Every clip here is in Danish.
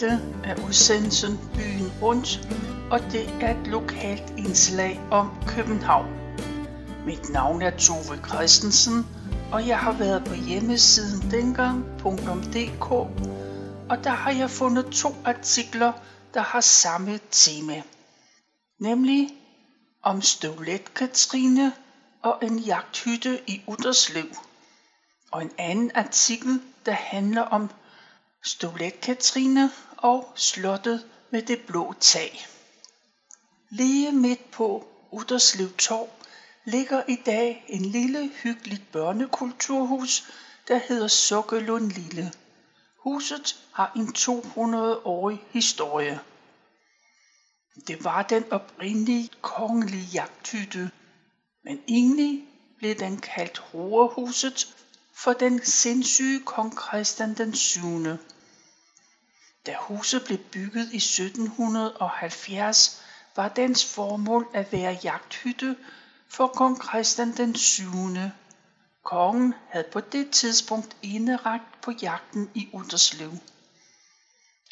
Dette er udsendelsen Byen Rundt, og det er et lokalt indslag om København. Mit navn er Tove Christensen, og jeg har været på hjemmesiden dengang.dk, og der har jeg fundet to artikler, der har samme tema. Nemlig om Støvlet Katrine og en jagthytte i Utterslev. Og en anden artikel, der handler om Støvlet Katrine og slottet med det blå tag. Lige midt på Utterslev Torv ligger i dag en lille hyggeligt børnekulturhus, der hedder Sukkelund Lille. Huset har en 200-årig historie. Det var den oprindelige kongelige jagthytte, men egentlig blev den kaldt Roerhuset for den sindssyge kong Christian den 7. Da huset blev bygget i 1770, var dens formål at være jagthytte for kong Christian den 7. Kongen havde på det tidspunkt eneragt på jagten i Utterslev.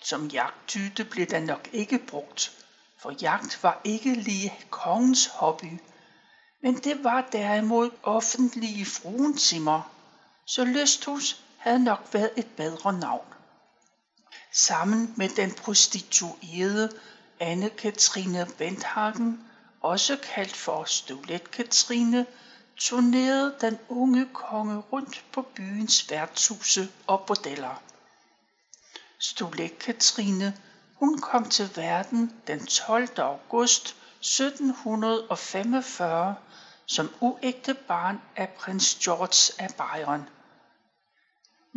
Som jagthytte blev den nok ikke brugt, for jagt var ikke lige kongens hobby, men det var derimod offentlige fruentimmer, så lysthus havde nok været et bedre navn. Sammen med den prostituerede Anne-Katrine Wendhagen også kaldt for Støvlet Katrine, turnerede den unge konge rundt på byens værtshuse og bordeller. Støvlet Katrine hun kom til verden den 12. august 1745 som uægte barn af prins George af Bayern.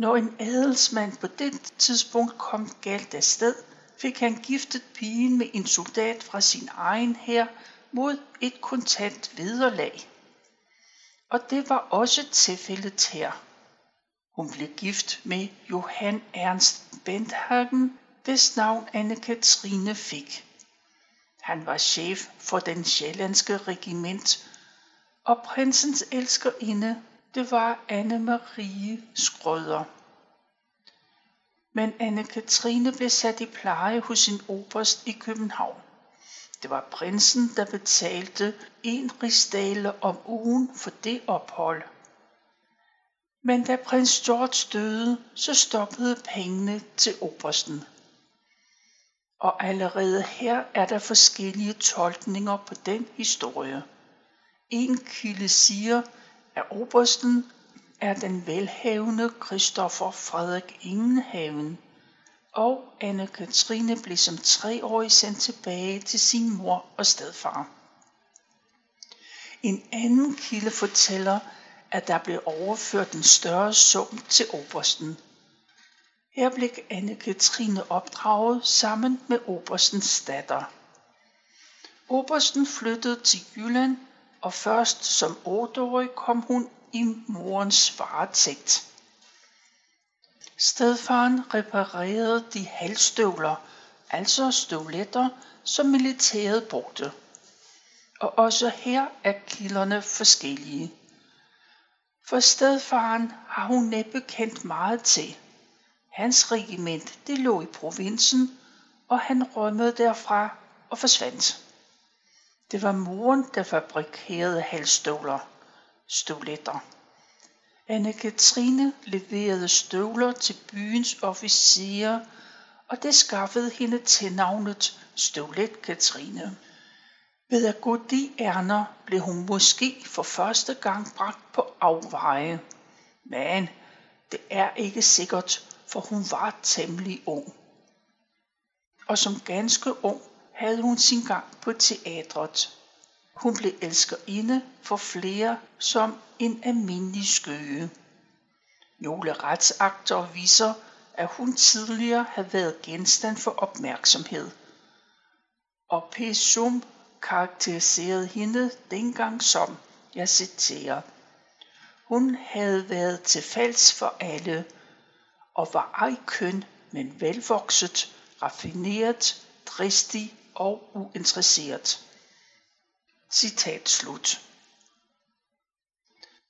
Når en adelsmand på det tidspunkt kom galt af sted, fik han giftet pigen med en soldat fra sin egen hær mod et kontant vederlag. Og det var også tilfældet her. Hun blev gift med Johan Ernst Benthagen, hvis navn Anne-Katrine fik. Han var chef for den sjællandske regiment, og prinsens elskerinde, det var Anne-Marie Skrøder. Men Anne-Katrine blev sat i pleje hos sin oberst i København. Det var prinsen, der betalte en rigsdale om ugen for det ophold. Men da prins George døde, så stoppede pengene til obersten. Og allerede her er der forskellige tolkninger på den historie. En kilde siger, af obersten er den velhavende Christoffer Frederik Ingenhaven, og Anne-Katrine blev som treårig sendt tilbage til sin mor og stedfar. En anden kilde fortæller, at der blev overført en større sum til obersten. Her blev Anne-Katrine opdraget sammen med oberstens datter. Obersten flyttede til Jylland, og først som otteårig kom hun i morens varetægt. Stedfaren reparerede de halvstøvler, altså støvletter, som militæret brugte. Og også her er kilderne forskellige. For stedfaren har hun næppe kendt meget til. Hans regiment det lå i provinsen, og han rømmede derfra og forsvandt. Det var moren, der fabrikerede halvstøvler, støvletter. Anne-Katrine leverede støvler til byens officerer, og det skaffede hende til navnet Støvlet Katrine. Ved at gå de ærner blev hun måske for første gang bragt på afveje. Men det er ikke sikkert, for hun var temmelig ung. Og som ganske ung havde hun sin gang på teatret. Hun blev elskerinde for flere som en almindelig skøge. Nogle retsakter viser, at hun tidligere havde været genstand for opmærksomhed. Og P. Sum karakteriserede hende dengang som, jeg citerer, hun havde været til falds for alle, og var ej køn, men velvokset, raffineret, dristig og uinteresseret. Citat slut.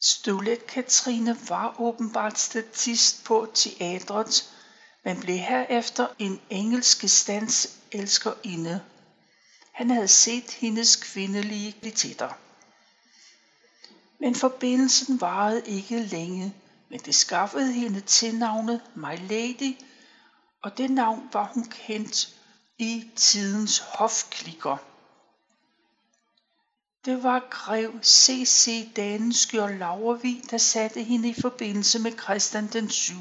Støvlet Katrine var åbenbart statist på teatret, men blev herefter en engelsk stands elskerinde. Han havde set hendes kvindelige kvaliteter. Men forbindelsen varede ikke længe, men det skaffede hende til navnet My Lady, og det navn var hun kendt i tidens hofklikker. Det var grev C.C. Daneskjold Laurvig, der satte hende i forbindelse med Christian den 7.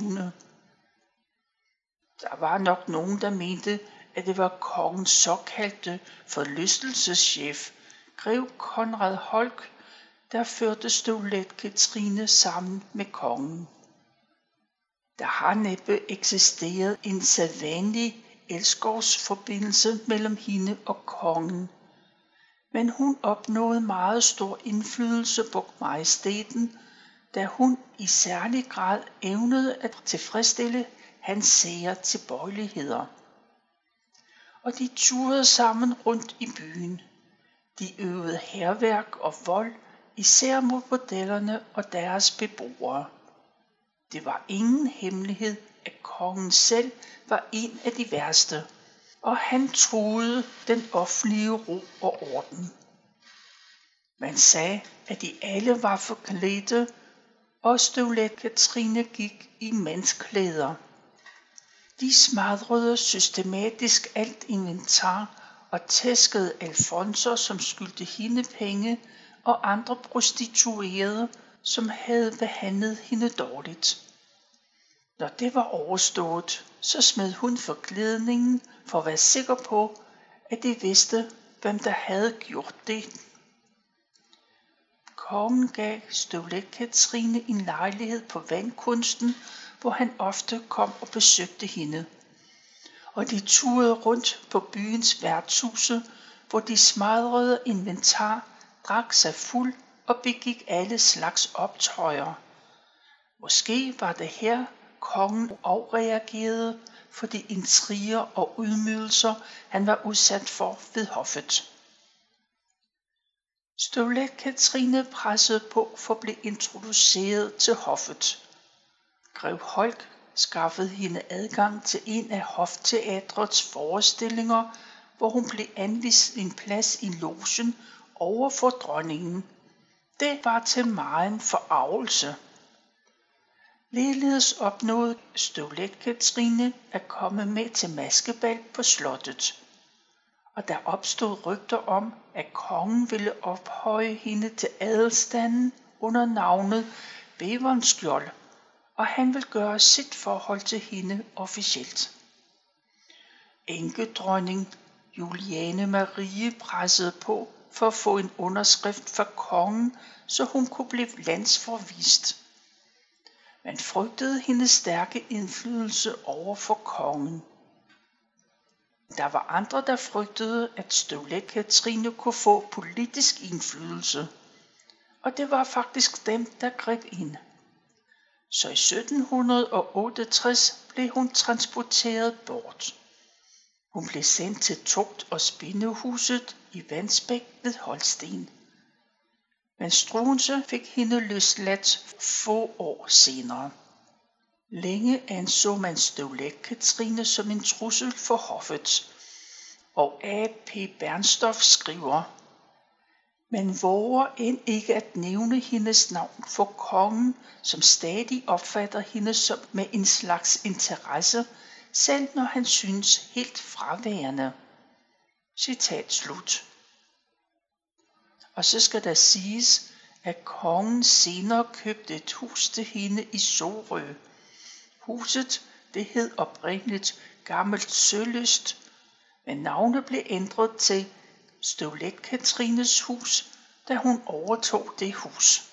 Der var nok nogen, der mente, at det var kongens såkaldte forlystelseschef, grev Konrad Holk, der førte Stolet Katrine sammen med kongen. Der har næppe eksisteret en sædvanlig elskovsforbindelse mellem hende og kongen, men hun opnåede meget stor indflydelse på majestæten, da hun i særlig grad evnede at tilfredsstille hans sære tilbøjeligheder. Og de turede sammen rundt i byen. De øvede herværk og vold, især mod bordellerne og deres beboere. Det var ingen hemmelighed, at kongen selv var en af de værste, og han troede den offentlige ro og orden. Man sagde, at de alle var forklædte, og støvlet Katrine gik i mandsklæder. De smadrede systematisk alt inventar og tæskede Alfonso, som skyldte hende penge, og andre prostituerede, som havde behandlet hende dårligt. Når det var overstået, så smed hun forklædningen for at være sikker på, at de vidste, hvem der havde gjort det. Kongen gav Støvlet Katrine en lejlighed på vandkunsten, hvor han ofte kom og besøgte hende. Og de turede rundt på byens værtshuse, hvor de smadrede inventar, drak sig fuld og begik alle slags optøjer. Måske var det her, kongen afreagerede for de intriger og ydmygelser, han var udsat for ved hoffet. Støvlet Katrine pressede på for at blive introduceret til hoffet. Grev Holk skaffede hende adgang til en af hofteatrets forestillinger, hvor hun blev anvist en plads i logen over for dronningen. Det var til meget forarvelse. Ligeledes opnåede Støvlet Katrine at komme med til maskebal på slottet. Og der opstod rygter om, at kongen ville ophøje hende til adelstanden under navnet Bevernskjold, og han ville gøre sit forhold til hende officielt. Enkedronning Juliane Marie pressede på for at få en underskrift fra kongen, så hun kunne blive landsforvist. Man frygtede hendes stærke indflydelse over for kongen. Der var andre, der frygtede, at Støvle Katrine kunne få politisk indflydelse. Og det var faktisk dem, der greb ind. Så i 1768 blev hun transporteret bort. Hun blev sendt til tugt- og spindehuset i Vandsbæk ved Holsten. Men Struense fik hende løsladt få år senere. Længe anså man Støvlet Katrine som en trussel for hoffet, og A.P. Bernstof skriver, man våger end ikke at nævne hendes navn for kongen, som stadig opfatter hende som med en slags interesse, selv når han synes helt fraværende. Citat slut. Og så skal der siges, at kongen senere købte et hus til hende i Sorø. Huset, det hed oprindeligt Gammelt Søløst, men navnet blev ændret til Støvlet Katrines hus, da hun overtog det hus.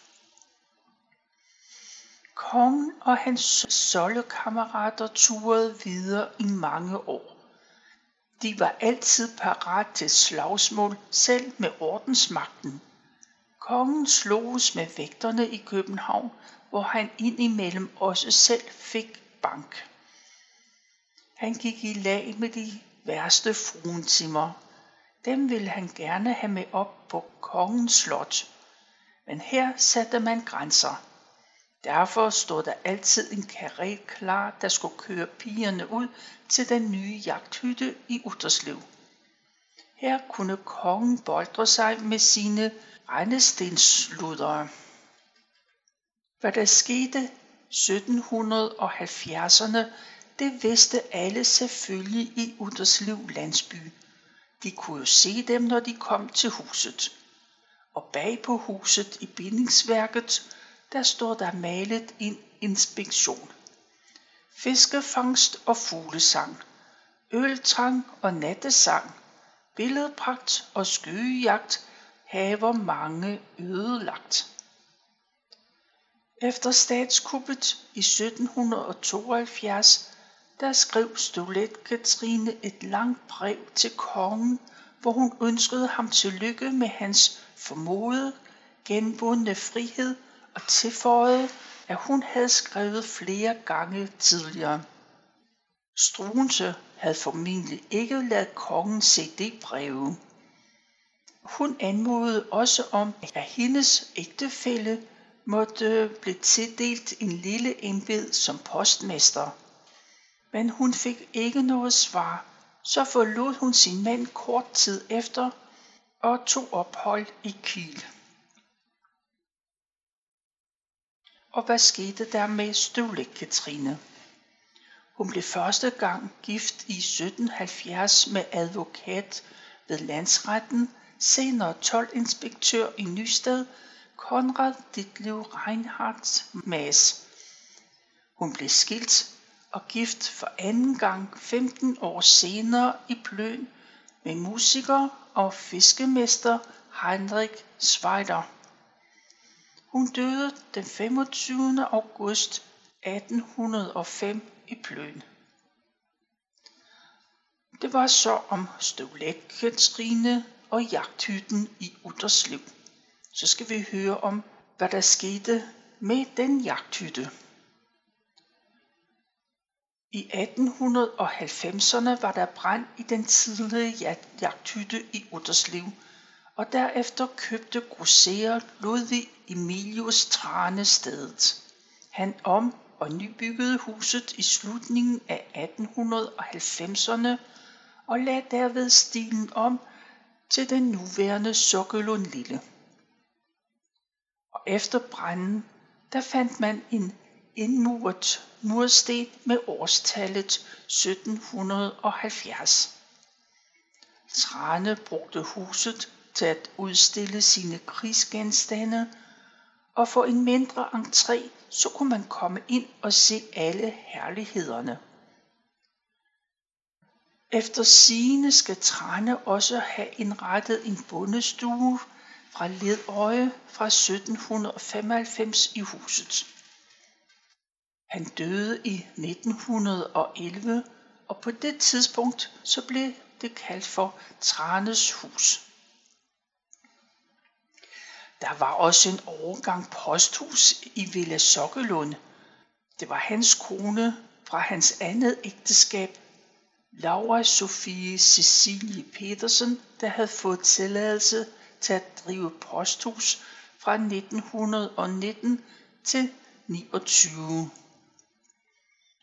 Kongen og hans sollekammerater turede videre i mange år. De var altid parat til slagsmål, selv med ordensmagten. Kongen sloges med vægterne i København, hvor han indimellem også selv fik bank. Han gik i lag med de værste fruentimer. Dem ville han gerne have med op på kongens slot. Men her satte man grænser. Derfor stod der altid en karet klar, der skulle køre pigerne ud til den nye jagthytte i Utterslev. Her kunne kongen boldre sig med sine regnestensluddere. Hvad der skete 1770'erne, det vidste alle selvfølgelig i Utterslev landsby. De kunne jo se dem, når de kom til huset. Og bag på huset i bindingsværket, der står der malet en inspektion. Fiskefangst og fuglesang, øltrang og nattesang, billedpragt og skyejagt haver mange ødelagt. Efter statskuppet i 1772, der skrev Stolet Katrine et langt brev til kongen, hvor hun ønskede ham tillykke med hans formodede genvundne frihed og tilføjede, at hun havde skrevet flere gange tidligere. Struense havde formentlig ikke ladet kongen se det breve. Hun anmodede også om, at hendes ægtefælle måtte blive tildelt en lille embed som postmester. Men hun fik ikke noget svar, så forlod hun sin mand kort tid efter og tog ophold i Kiel. Og hvad skete der med Støvle Katrine? Hun blev første gang gift i 1770 med advokat ved landsretten, senere tolvinspektør i Nysted, Konrad Ditlev Reinhardt Maas. Hun blev skilt og gift for anden gang 15 år senere i Plön med musiker og fiskemester Heinrich Schweider. Hun døde den 25. august 1805 i Plön. Det var så om Støvlet Katrine og jagthytten i Utterslev. Så skal vi høre om, hvad der skete med den jagthytte. I 1890'erne var der brand i den tidlige jagthytte i Utterslev, og derefter købte grosserer Ludvig Emilius Trane stedet. Han om og nybyggede huset i slutningen af 1890'erne og lagde derved stilen om til den nuværende Sokkelund Lille. Og efter branden, der fandt man en indmuret mursten med årstallet 1770. Trane brugte huset til at udstille sine krigsgenstande, og for en mindre entré, så kunne man komme ind og se alle herlighederne. Efter sigende skal Trane også have indrettet en bondestue fra Ledøje fra 1795 i huset. Han døde i 1911, og på det tidspunkt så blev det kaldt for Tranes hus. Der var også en overgang posthus i Villa Sokkelund. Det var hans kone fra hans andet ægteskab, Laura Sofie Cecilie Petersen, der havde fået tilladelse til at drive posthus fra 1919 til 29.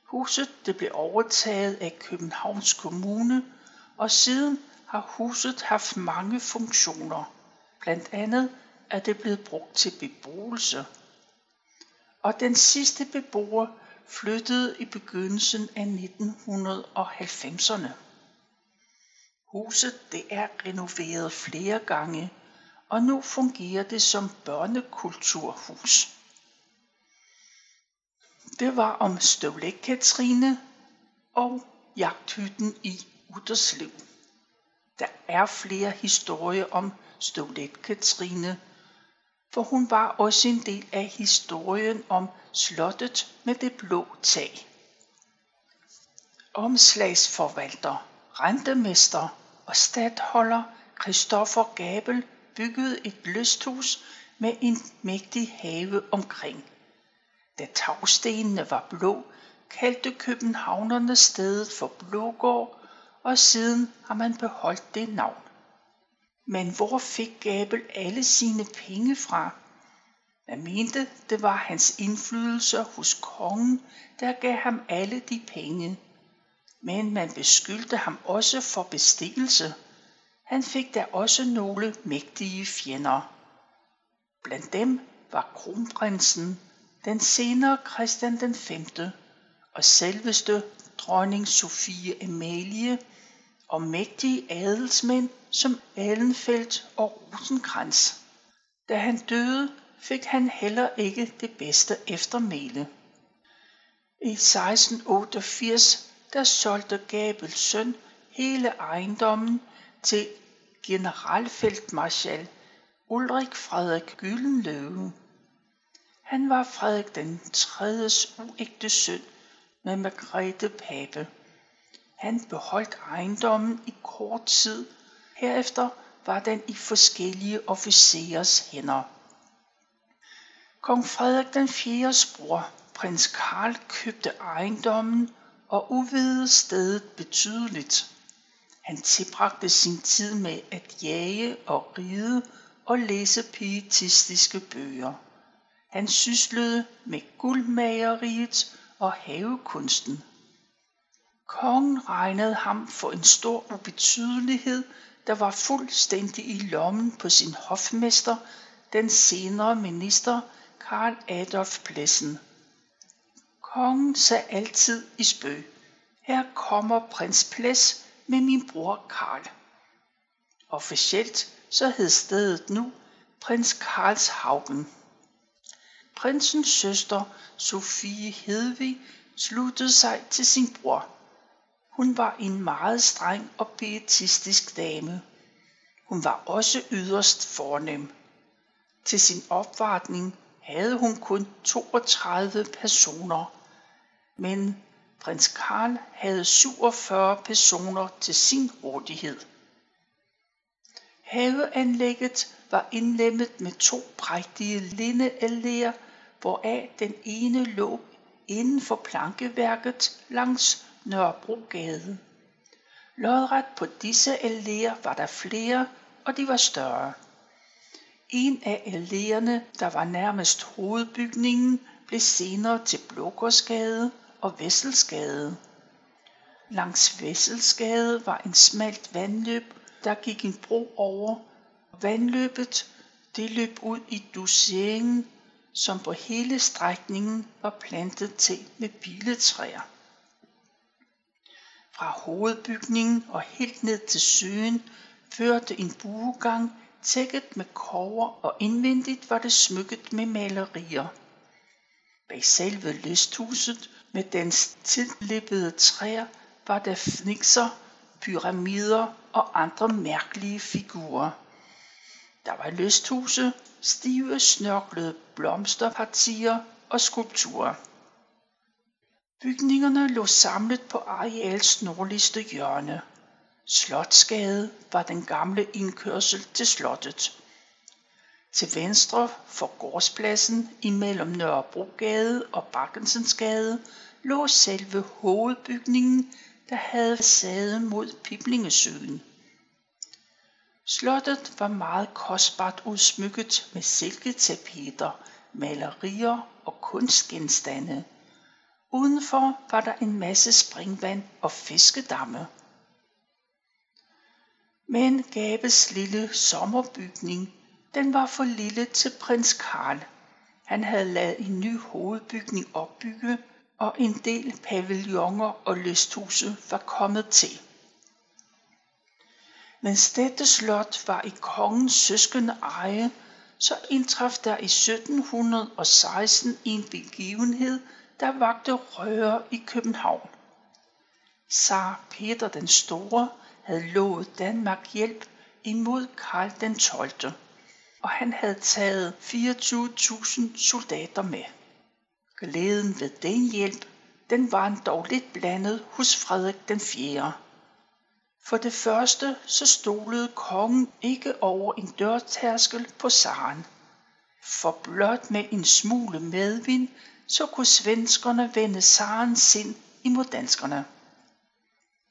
Huset det blev overtaget af Københavns Kommune, og siden har huset haft mange funktioner. Blandt andet er det blevet brugt til beboelse. Og den sidste beboer flyttede i begyndelsen af 1990'erne. Huset det er renoveret flere gange, og nu fungerer det som børnekulturhus. Det var om Støvlæk Katrine og jagthytten i Utterslev. Der er flere historier om Støvlæk Katrine, for hun var også en del af historien om slottet med det blå tag. Omslagsforvalter, rentemester og stadholder Christoffer Gabel byggede et lysthus med en mægtig have omkring. Da tagstenene var blå, kaldte københavnerne stedet for Blågård, og siden har man beholdt det navn. Men hvor fik Gabel alle sine penge fra? Man mente, det var hans indflydelse hos kongen, der gav ham alle de penge. Men man beskyldte ham også for bestikkelse. Han fik da også nogle mægtige fjender. Blandt dem var kronprinsen, den senere Christian den 5. og selveste dronning Sofie Amalie og mægtige adelsmænd som Ahlenfeldt og Rosenkrantz. Da han døde, fik han heller ikke det bedste eftermæle. I 1688 der solgte Gabels søn hele ejendommen til generalfeltmarskal Ulrik Frederik Gyldenløve. Han var Frederik den 3. uægte søn med Margrethe Pape. Han beholdt ejendommen i kort tid. Herefter var den i forskellige officerers hænder. Kong Frederik den 4. bror, prins Karl, købte ejendommen og udvidede stedet betydeligt. Han tilbragte sin tid med at jage og ride og læse pietistiske bøger. Han syslede med guldmageriet og havekunsten. Kongen regnede ham for en stor ubetydelighed, der var fuldstændig i lommen på sin hofmester, den senere minister Karl Adolf Plessen. Kongen sagde altid i spøg, her kommer prins Ples med min bror Karl. Officielt så hed stedet nu prins Karlshaugen. Prinsens søster Sofie Hedvig sluttede sig til sin bror. Hun var en meget streng og pietistisk dame. Hun var også yderst fornem. Til sin opvartning havde hun kun 32 personer, men prins Karl havde 47 personer til sin rådighed. Haveanlægget var indlemmet med to prægtige lindealléer, hvoraf den ene lå inden for plankeværket langs Nørrebrogade. Lodret på disse alléer var der flere, og de var større. En af alléerne, der var nærmest hovedbygningen, blev senere til Blågårdsgade og Vesselsgade. Langs Vesselsgade var en smalt vandløb, der gik en bro over. Vandløbet det løb ud i Duseringen, som på hele strækningen var plantet til med biletræer. Fra hovedbygningen og helt ned til søen førte en buegang tækket med kover og indvendigt var det smykket med malerier. Bag selve lysthuset med dens tillippede træer var der fnikser, pyramider og andre mærkelige figurer. Der var lysthuse, stive snørklede blomsterpartier og skulpturer. Bygningerne lå samlet på areals nordligste hjørne. Slotsgade var den gamle indkørsel til slottet. Til venstre for gårdspladsen imellem Nørrebrogade og Bakkensensgade lå selve hovedbygningen, der havde facade mod Piblingesøen. Slottet var meget kostbart udsmykket med silketapeter, malerier og kunstgenstande. Udenfor var der en masse springvand og fiskedamme. Men Gabes lille sommerbygning, den var for lille til prins Karl. Han havde lavet en ny hovedbygning opbygge, og en del pavilloner og lysthuse var kommet til. Men dette slot var i kongens søskende eje, så indtraf der i 1716 en begivenhed, der vagte røre i København. Tsar Peter den Store havde lovet Danmark hjælp imod Karl den 12. og han havde taget 24.000 soldater med. Glæden ved den hjælp, den var dog lidt blandet hos Frederik den 4. For det første så stolede kongen ikke over en dørtærskel på saren. For blot med en smule medvind, så kunne svenskerne vende zarens sind imod danskerne.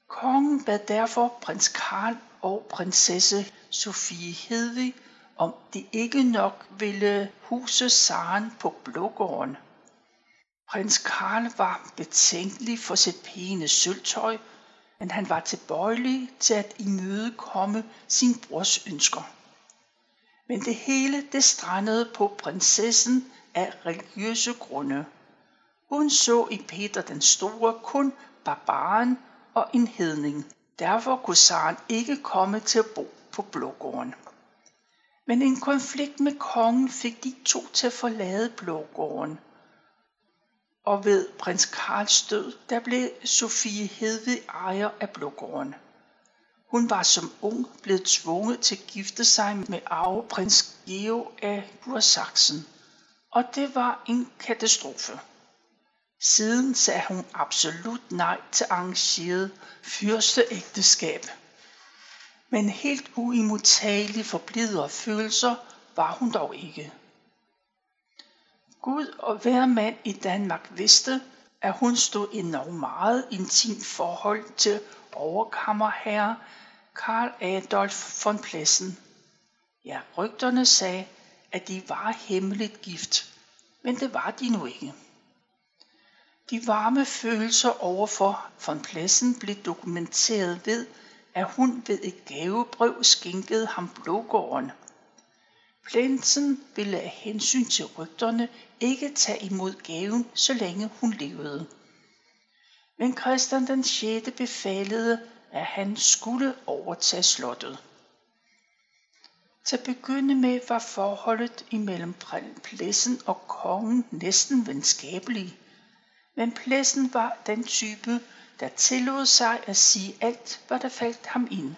Kongen bad derfor prins Karl og prinsesse Sofie Hedvig om de ikke nok ville huse Saren på Blågården. Prins Karl var betænkelig for sit pæne sølvtøj, men han var tilbøjelig til at imødekomme sin brors ønsker. Men det hele det strandede på prinsessen af religiøse grunde. Hun så i Peter den Store kun barbaren og en hedning. Derfor kunne Saren ikke komme til at bo på Blågården. Men en konflikt med kongen fik de to til at forlade Blågården. Og ved prins Karls død, der blev Sofie Hedvig ejer af Blågården. Hun var som ung blevet tvunget til at gifte sig med arveprins Geo af Gursaksen, og det var en katastrofe. Siden sagde hun absolut nej til arrangeret fyrsteægteskab. Men helt uimodtagelig for blidere følelser var hun dog ikke. Gud og hver mand i Danmark vidste, at hun stod i noget meget intimt forhold til overkammerherre Karl Adolf von Plessen. Ja, rygterne sagde, at de var hemmeligt gift, men det var de nu ikke. De varme følelser overfor von Plessen blev dokumenteret ved, at hun ved et gavebrev skænkede ham Blågården. Plensen ville af hensyn til rygterne ikke tage imod gaven, så længe hun levede. Men Christian den 6. befalede, at han skulle overtage slottet. Til at begynde med var forholdet imellem Plessen og kongen næsten venskabelig. Men Plessen var den type, der tillod sig at sige alt, hvad der faldt ham ind.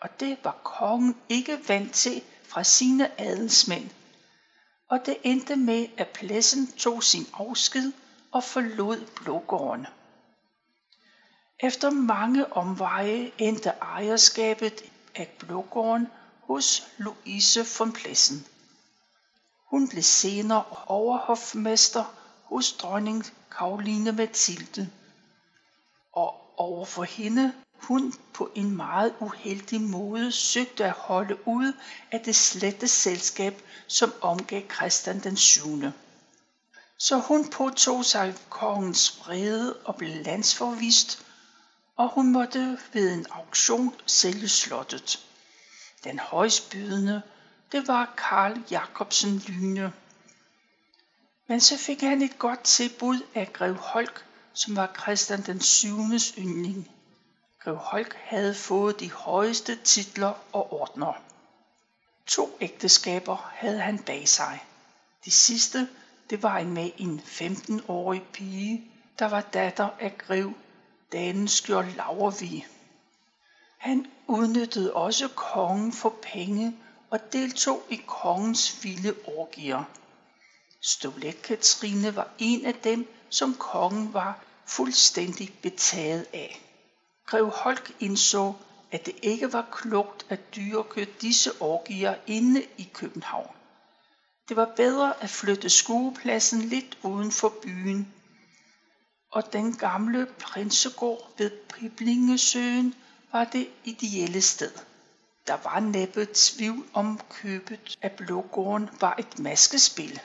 Og det var kongen ikke vant til fra sine adelsmænd. Og det endte med, at Plessen tog sin afsked og forlod Blågården. Efter mange omveje endte ejerskabet af Blågården hos Louise von Plessen. Hun blev senere overhofmester hos dronning Karoline Mathilde, og overfor hende hun på en meget uheldig måde søgte at holde ud af det slette selskab, som omgav Christian den 7. Så hun påtog sig kongens vrede og blev landsforvist, og hun måtte ved en auktion sælge slottet. Den højstbydende, det var Karl Jacobsen Lyne. Men så fik han et godt tilbud af Grev Holk, som var Christian den 7. yndling. Grev Holk havde fået de højeste titler og ordner. To ægteskaber havde han bag sig. Det sidste, det var en med en 15-årig pige, der var datter af Grev Danenskjold Laurvig. Han udnyttede også kongen for penge og deltog i kongens vilde orgier. Stolet Katrine var en af dem, som kongen var fuldstændig betaget af. Grev Holk indså, at det ikke var klogt at dyrke disse orgier inde i København. Det var bedre at flytte skuepladsen lidt uden for byen, og den gamle prinsegård ved Piblingesøen var det ideelle sted. Der var næppe tvivl om købet af Blågården var et maskespil.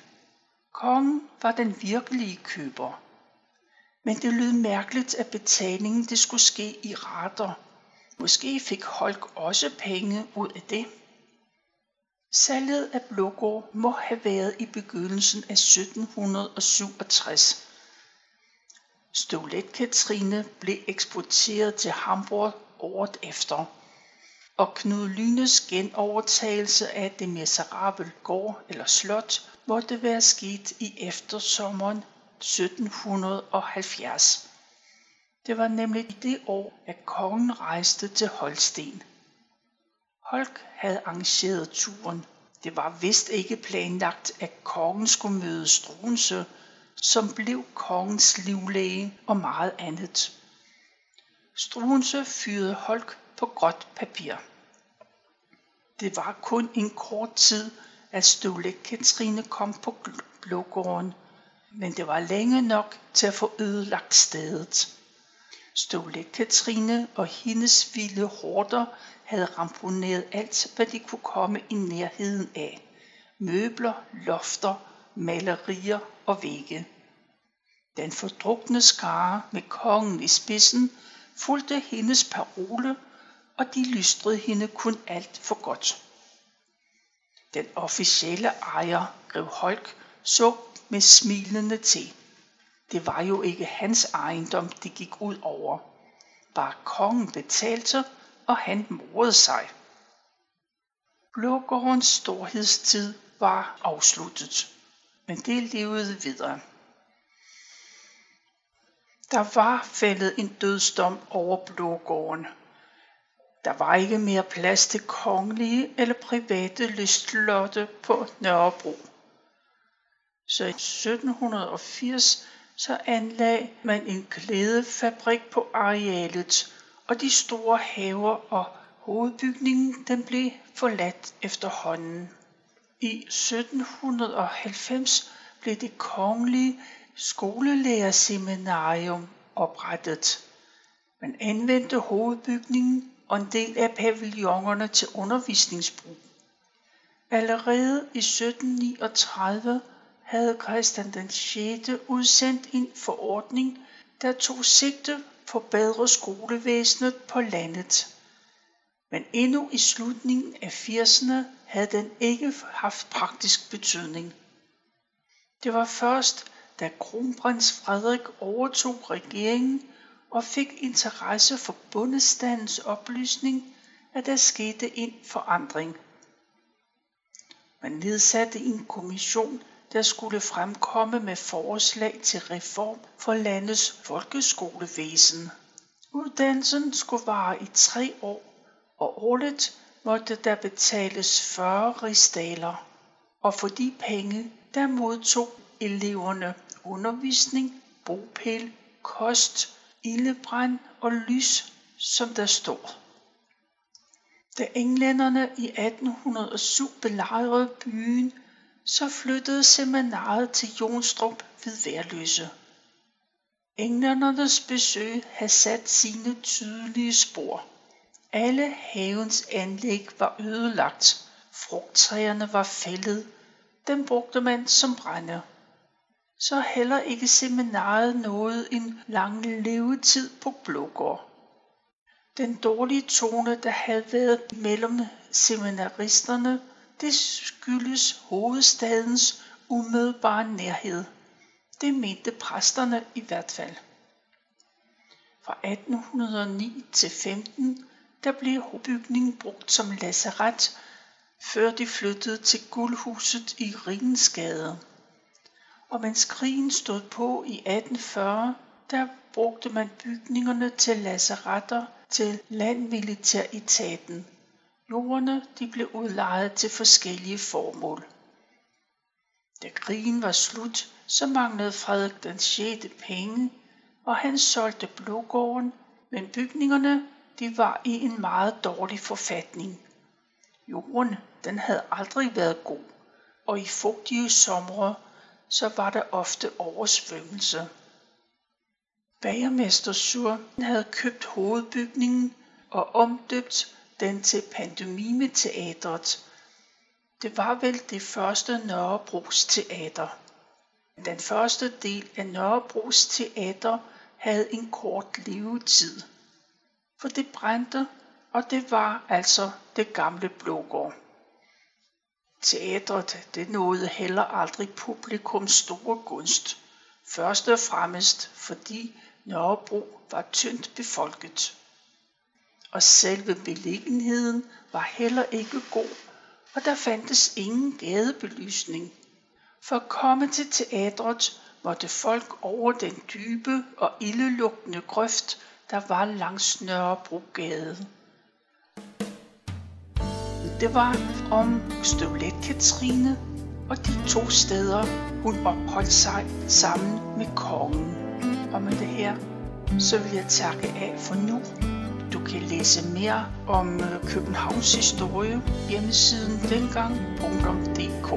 Kongen var den virkelige køber. Men det lød mærkeligt, at betalingen det skulle ske i rater. Måske fik Holk også penge ud af det. Salget af Blågård må have været i begyndelsen af 1767. Stolet Katrine blev eksporteret til Hamburg året efter, og Knud Lynes genovertagelse af det miserable gård eller slot måtte være sket i eftersommeren 1770. Det var nemlig det år, at kongen rejste til Holsten. Holk havde arrangeret turen. Det var vist ikke planlagt, at kongen skulle møde Struense, som blev kongens livlæge og meget andet. Struense fyrede Holk på gråt papir. Det var kun en kort tid, at Ståle Katrine kom på Blågården, men det var længe nok til at få ødelagt stedet. Stålet Katrine og hendes vilde horder havde ramponeret alt, hvad de kunne komme i nærheden af. Møbler, lofter, malerier og vægge. Den fordrukne skare med kongen i spidsen fulgte hendes parole, og de lystrede hende kun alt for godt. Den officielle ejer, Grev Holk, så med smilende til. Det var jo ikke hans ejendom, det gik ud over. Bare kongen betalte, og han morede sig. Blågårdens storhedstid var afsluttet, men det levede videre. Der var faldet en dødsdom over Blågården. Der var ikke mere plads til kongelige eller private lystlotte på Nørrebro. Så i 1780 så anlagde man en klædefabrik på arealet, og de store haver og hovedbygningen den blev forladt efterhånden. I 1790 blev det kongelige skolelærerseminarium oprettet. Man anvendte hovedbygningen og en del af pavillonerne til undervisningsbrug. Allerede i 1739 havde Christian den 6. udsendt en forordning, der tog sigte på bedre skolevæsenet på landet. Men endnu i slutningen af 80'erne havde den ikke haft praktisk betydning. Det var først, da kronprins Frederik overtog regeringen og fik interesse for bundestandens oplysning, at der skete en forandring. Man nedsatte en kommission, der skulle fremkomme med forslag til reform for landets folkeskolevæsen. Uddannelsen skulle vare i tre år, og årligt måtte der betales 40 rigsdaler, og for de penge, der modtog eleverne undervisning, bopæl, kost, ildebrand og lys, som der står. Da englænderne i 1807 belejrede byen, så flyttede seminaret til Jonstrup ved Værløse. Englændernes besøg havde sat sine tydelige spor. Alle havens anlæg var ødelagt. Frugttræerne var fældet. Dem brugte man som brænde. Så heller ikke seminaret nåede en lang levetid på Blågård. Den dårlige tone, der havde været mellem seminaristerne, det skyldes hovedstadens umiddelbare nærhed. Det mente præsterne i hvert fald. Fra 1809 til 15 der blev bygningen brugt som lazaret, før de flyttede til guldhuset i Rigensgade. Og mens krigen stod på i 1840, der brugte man bygningerne til lazaretter til landmilitæretaten. Jordene de blev udlejet til forskellige formål. Da krigen var slut, så manglede Frederik den 6. penge, og han solgte Blågården, men bygningerne de var i en meget dårlig forfatning. Jorden den havde aldrig været god, og i fugtige somre så var der ofte oversvømmelse. Bagermester Sur havde købt hovedbygningen og omdøbt den til Pandemimeteatret. Det var vel det første Nørrebros teater. Den første del af Nørrebros teater havde en kort levetid. For det brændte, og det var altså det gamle Blågård. Teatret det nåede heller aldrig publikums store gunst. Først og fremmest fordi Nørrebro var tyndt befolket og selve beliggenheden var heller ikke god, og der fandtes ingen gadebelysning. For at komme til teatret måtte folk over den dybe og ildelugtende grøft, der var langs Nørrebrogade. Det var om Støvlet Katrine og de to steder, hun opholdt sig sammen med kongen. Og med det her, så vil jeg takke af for nu. Du kan læse mere om øh, Københavns historie hjemmesiden dengang.dk.